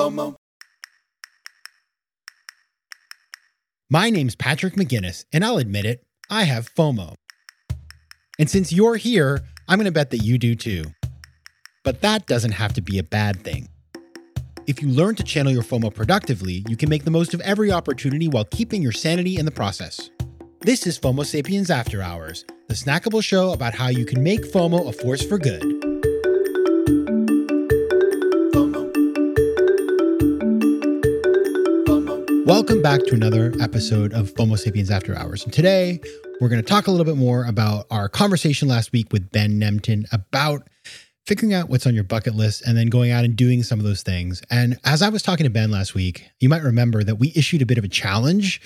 FOMO. My name's Patrick McGinnis, and I'll admit it, I have FOMO. And since you're here, I'm going to bet that you do too. But that doesn't have to be a bad thing. If you learn to channel your FOMO productively, you can make the most of every opportunity while keeping your sanity in the process. This is FOMO Sapiens After Hours, the snackable show about how you can make FOMO a force for good. Welcome back to another episode of FOMO Sapiens After Hours. And today, we're going to talk a little bit more about our conversation last week with Ben Nemtin about figuring out what's on your bucket list and then going out and doing some of those things. And as I was talking to Ben last week, you might remember that we issued a bit of a challenge.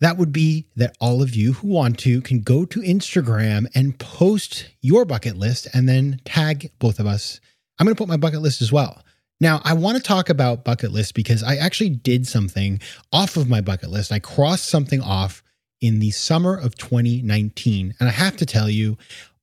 That would be that all of you who want to can go to Instagram and post your bucket list and then tag both of us. I'm going to put my bucket list as well. Now, I want to talk about bucket list because I actually did something off of my bucket list. I crossed something off in the summer of 2019. And I have to tell you,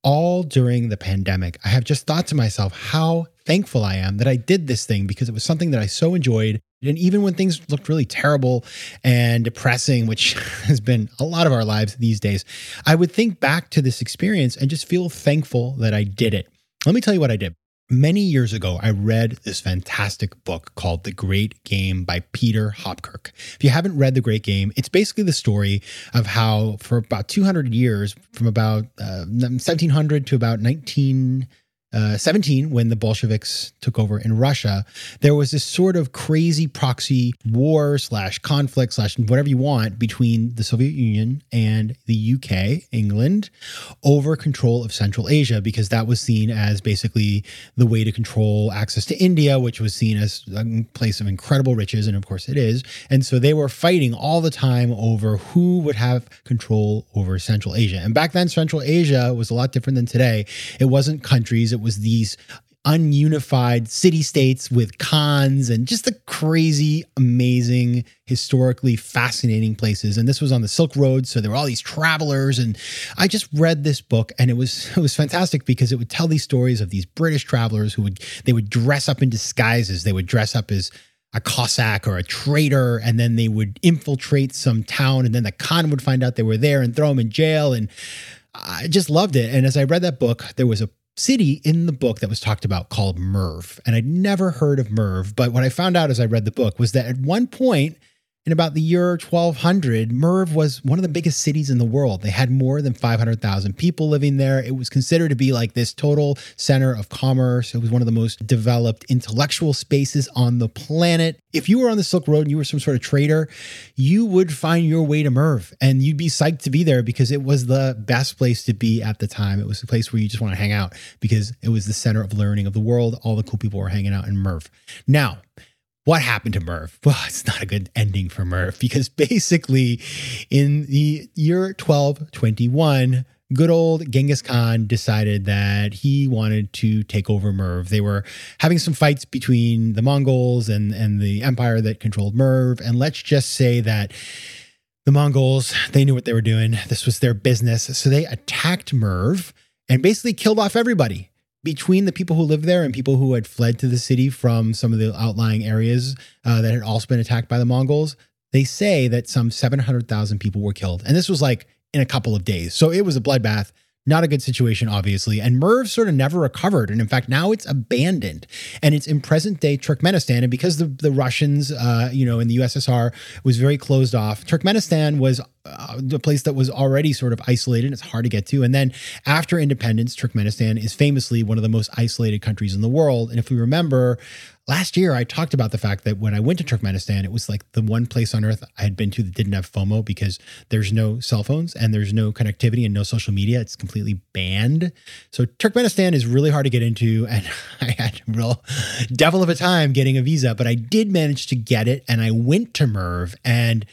all during the pandemic, I have just thought to myself how thankful I am that I did this thing because it was something that I so enjoyed. And even when things looked really terrible and depressing, which has been a lot of our lives these days, I would think back to this experience and just feel thankful that I did it. Let me tell you what I did. Many years ago, I read this fantastic book called The Great Game by Peter Hopkirk. If you haven't read The Great Game, it's basically the story of how, for about 200 years, from about uh, 1700 to about 19. Uh, 17, when the Bolsheviks took over in Russia, there was this sort of crazy proxy war slash conflict slash whatever you want between the Soviet Union and the UK, England, over control of Central Asia, because that was seen as basically the way to control access to India, which was seen as a place of incredible riches. And of course it is. And so they were fighting all the time over who would have control over Central Asia. And back then, Central Asia was a lot different than today. It wasn't countries, it was these ununified city states with khans and just the crazy, amazing, historically fascinating places. And this was on the Silk Road, so there were all these travelers. And I just read this book, and it was it was fantastic because it would tell these stories of these British travelers who would they would dress up in disguises. They would dress up as a Cossack or a traitor, and then they would infiltrate some town, and then the Khan would find out they were there and throw them in jail. And I just loved it. And as I read that book, there was a city in the book that was talked about called Merv. And I'd never heard of Merv, but what I found out as I read the book was that at one point in about the year 1200, Merv was one of the biggest cities in the world. They had more than 500,000 people living there. It was considered to be like this total center of commerce. It was one of the most developed intellectual spaces on the planet. If you were on the Silk Road and you were some sort of trader, you would find your way to Merv and you'd be psyched to be there because it was the best place to be at the time. It was a place where you just want to hang out because it was the center of learning of the world. All the cool people were hanging out in Merv. Now, what happened to Merv? Well, it's not a good ending for Merv because basically, in the year 1221, good old Genghis Khan decided that he wanted to take over Merv. They were having some fights between the Mongols and, and the empire that controlled Merv. And let's just say that the Mongols, they knew what they were doing. This was their business. So they attacked Merv and basically killed off everybody between the people who lived there and people who had fled to the city from some of the outlying areas uh, that had also been attacked by the Mongols, they say that some 700,000 people were killed. And this was like in a couple of days. So it was a bloodbath. Not a good situation, obviously. And Merv sort of never recovered. And in fact, now it's abandoned and it's in present day Turkmenistan. And because the, the Russians, uh, you know, in the USSR was very closed off, Turkmenistan was uh, the place that was already sort of isolated. It's hard to get to. And then after independence, Turkmenistan is famously one of the most isolated countries in the world. And if we remember, last year I talked about the fact that when I went to Turkmenistan, it was like the one place on earth I had been to that didn't have FOMO because there's no cell phones and there's no connectivity and no social media. It's completely banned. So Turkmenistan is really hard to get into. And I had a real devil of a time getting a visa, but I did manage to get it. And I went to Merv and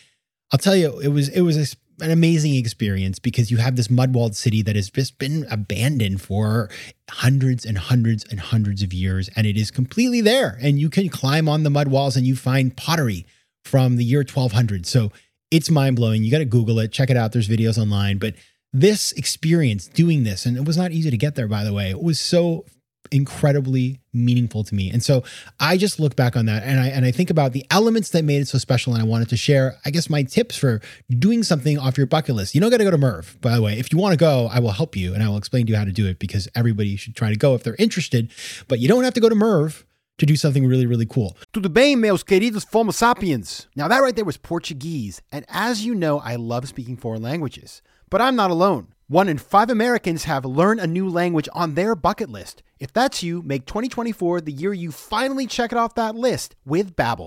I'll tell you, it was it was a, an amazing experience because you have this mud-walled city that has just been abandoned for hundreds and hundreds and hundreds of years, and it is completely there. And you can climb on the mud walls and you find pottery from the year 1200. So it's mind blowing. You got to Google it, check it out. There's videos online, but this experience doing this, and it was not easy to get there, by the way. It was so incredibly meaningful to me. And so I just look back on that and I and I think about the elements that made it so special and I wanted to share I guess my tips for doing something off your bucket list. You don't got to go to Merv, by the way. If you want to go, I will help you and I will explain to you how to do it because everybody should try to go if they're interested, but you don't have to go to Merv to do something really really cool. Tudo bem, meus queridos Fomo sapiens? Now that right there was Portuguese, and as you know, I love speaking foreign languages. But I'm not alone. One in five Americans have learned a new language on their bucket list. If that's you, make 2024 the year you finally check it off that list with Babbel,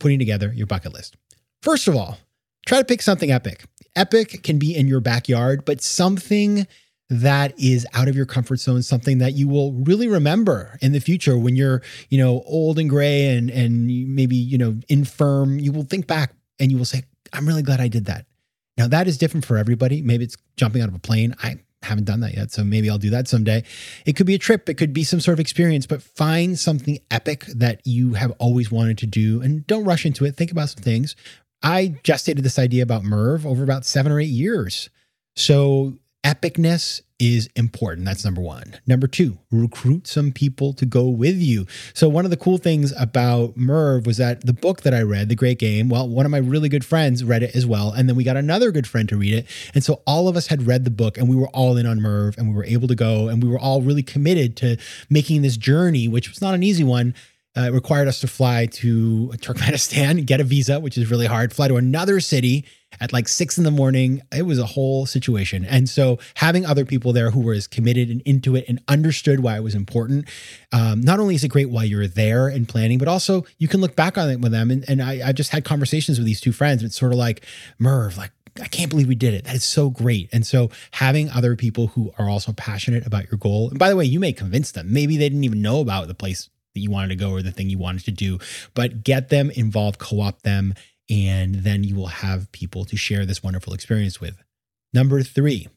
putting together your bucket list. First of all, try to pick something epic. Epic can be in your backyard, but something that is out of your comfort zone, something that you will really remember in the future when you're, you know, old and gray and and maybe, you know, infirm, you will think back and you will say, I'm really glad I did that. Now that is different for everybody. Maybe it's jumping out of a plane. I haven't done that yet, so maybe I'll do that someday. It could be a trip, it could be some sort of experience, but find something epic that you have always wanted to do and don't rush into it. Think about some things. I gestated this idea about Merv over about seven or eight years. So epicness is important. That's number one. Number two, recruit some people to go with you. So, one of the cool things about Merv was that the book that I read, The Great Game, well, one of my really good friends read it as well. And then we got another good friend to read it. And so, all of us had read the book and we were all in on Merv and we were able to go and we were all really committed to making this journey, which was not an easy one. Uh, it required us to fly to Turkmenistan, get a visa, which is really hard, fly to another city at like six in the morning. It was a whole situation. And so having other people there who were as committed and into it and understood why it was important, um, not only is it great while you're there and planning, but also you can look back on it with them. And, and I, I just had conversations with these two friends. It's sort of like, Merv, like, I can't believe we did it. That is so great. And so having other people who are also passionate about your goal, and by the way, you may convince them. Maybe they didn't even know about the place that you wanted to go or the thing you wanted to do, but get them involved, co opt them, and then you will have people to share this wonderful experience with. Number three,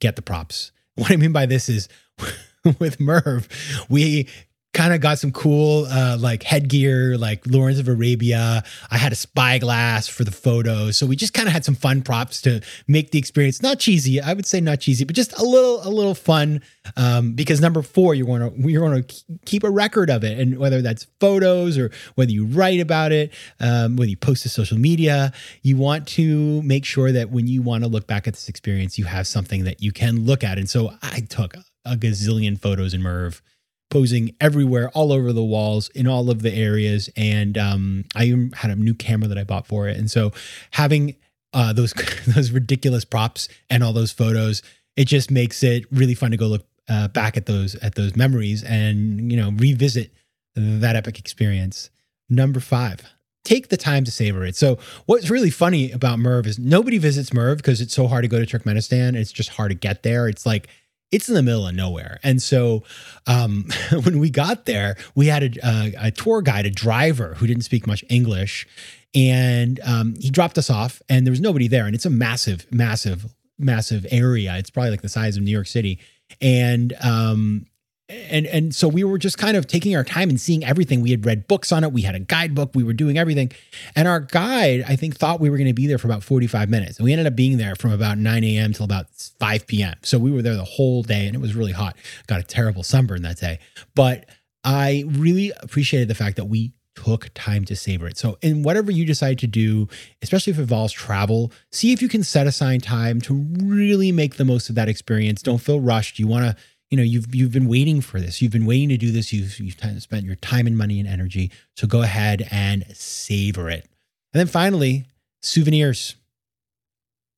get the props. What I mean by this is with Merv, we kind of got some cool uh, like headgear, like Lawrence of Arabia. I had a spyglass for the photos, so we just kind of had some fun props to make the experience not cheesy. I would say not cheesy, but just a little a little fun. Um, because number four, you want to you want to keep a record of it, and whether that's photos or whether you write about it, um, whether you post to social media, you want to make sure that when you want to look back at this experience, you have something that you can look at. And so I took a gazillion photos in Merv posing everywhere, all over the walls, in all of the areas. And um, I even had a new camera that I bought for it. And so having uh, those those ridiculous props and all those photos, it just makes it really fun to go look uh, back at those at those memories and you know revisit that epic experience. Number five. Take the time to savor it. So, what's really funny about Merv is nobody visits Merv because it's so hard to go to Turkmenistan. It's just hard to get there. It's like it's in the middle of nowhere. And so um, when we got there, we had a, a, a, tour guide, a driver who didn't speak much English. And um, he dropped us off, and there was nobody there. And it's a massive, massive, massive area. It's probably like the size of New York City. And um, and and so we were just kind of taking our time and seeing everything. We had read books on it. We had a guidebook. We were doing everything, and our guide, I think, thought we were going to be there for about forty five minutes, and we ended up being there from about nine a.m. till about five p.m. So we were there the whole day, and it was really hot. Got a terrible sunburn that day, but I really appreciated the fact that we took time to savor it. So, in whatever you decide to do, especially if it involves travel, see if you can set aside time to really make the most of that experience. Don't feel rushed. You want to you know you've you've been waiting for this. You've been waiting to do this. You've you've spent your time and money and energy. So go ahead and savor it. And then finally souvenirs.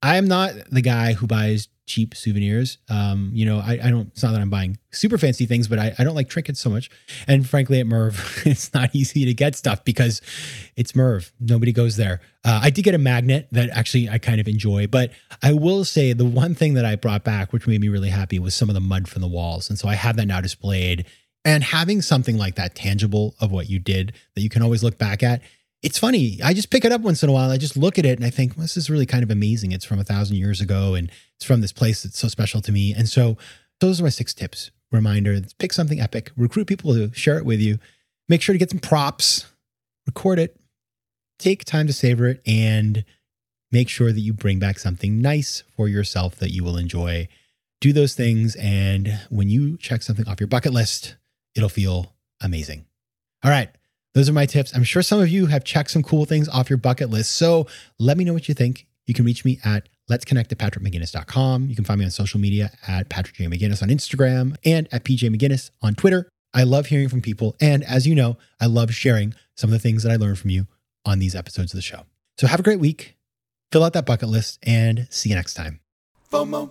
I am not the guy who buys cheap souvenirs. Um, you know, I, I don't, it's not that I'm buying super fancy things, but I, I don't like trinkets so much. And frankly, at Merv, it's not easy to get stuff because it's Merv. Nobody goes there. Uh, I did get a magnet that actually I kind of enjoy, but I will say the one thing that I brought back, which made me really happy, was some of the mud from the walls. And so I have that now displayed. And having something like that tangible of what you did that you can always look back at it's funny. I just pick it up once in a while. I just look at it and I think, well, this is really kind of amazing. It's from a thousand years ago and it's from this place that's so special to me. And so those are my six tips. Reminder pick something epic, recruit people to share it with you, make sure to get some props, record it, take time to savor it, and make sure that you bring back something nice for yourself that you will enjoy. Do those things. And when you check something off your bucket list, it'll feel amazing. All right. Those are my tips. I'm sure some of you have checked some cool things off your bucket list. So let me know what you think. You can reach me at let's connect at patrickmcginnis.com. You can find me on social media at Patrick J. McGinnis on Instagram and at PJ McGinnis on Twitter. I love hearing from people. And as you know, I love sharing some of the things that I learned from you on these episodes of the show. So have a great week. Fill out that bucket list and see you next time. FOMO.